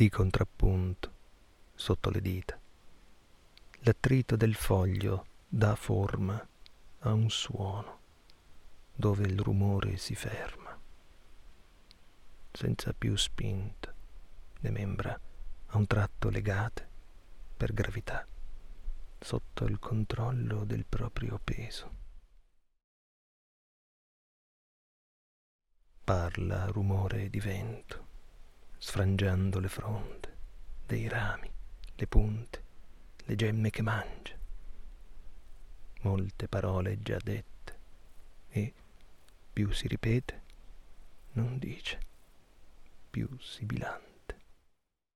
di contrappunto sotto le dita. L'attrito del foglio dà forma a un suono dove il rumore si ferma, senza più spinta, le membra a un tratto legate per gravità, sotto il controllo del proprio peso. Parla rumore di vento, sfrangiando le fronde, dei rami, le punte, le gemme che mangia. Molte parole già dette e più si ripete, non dice, più si bilancia.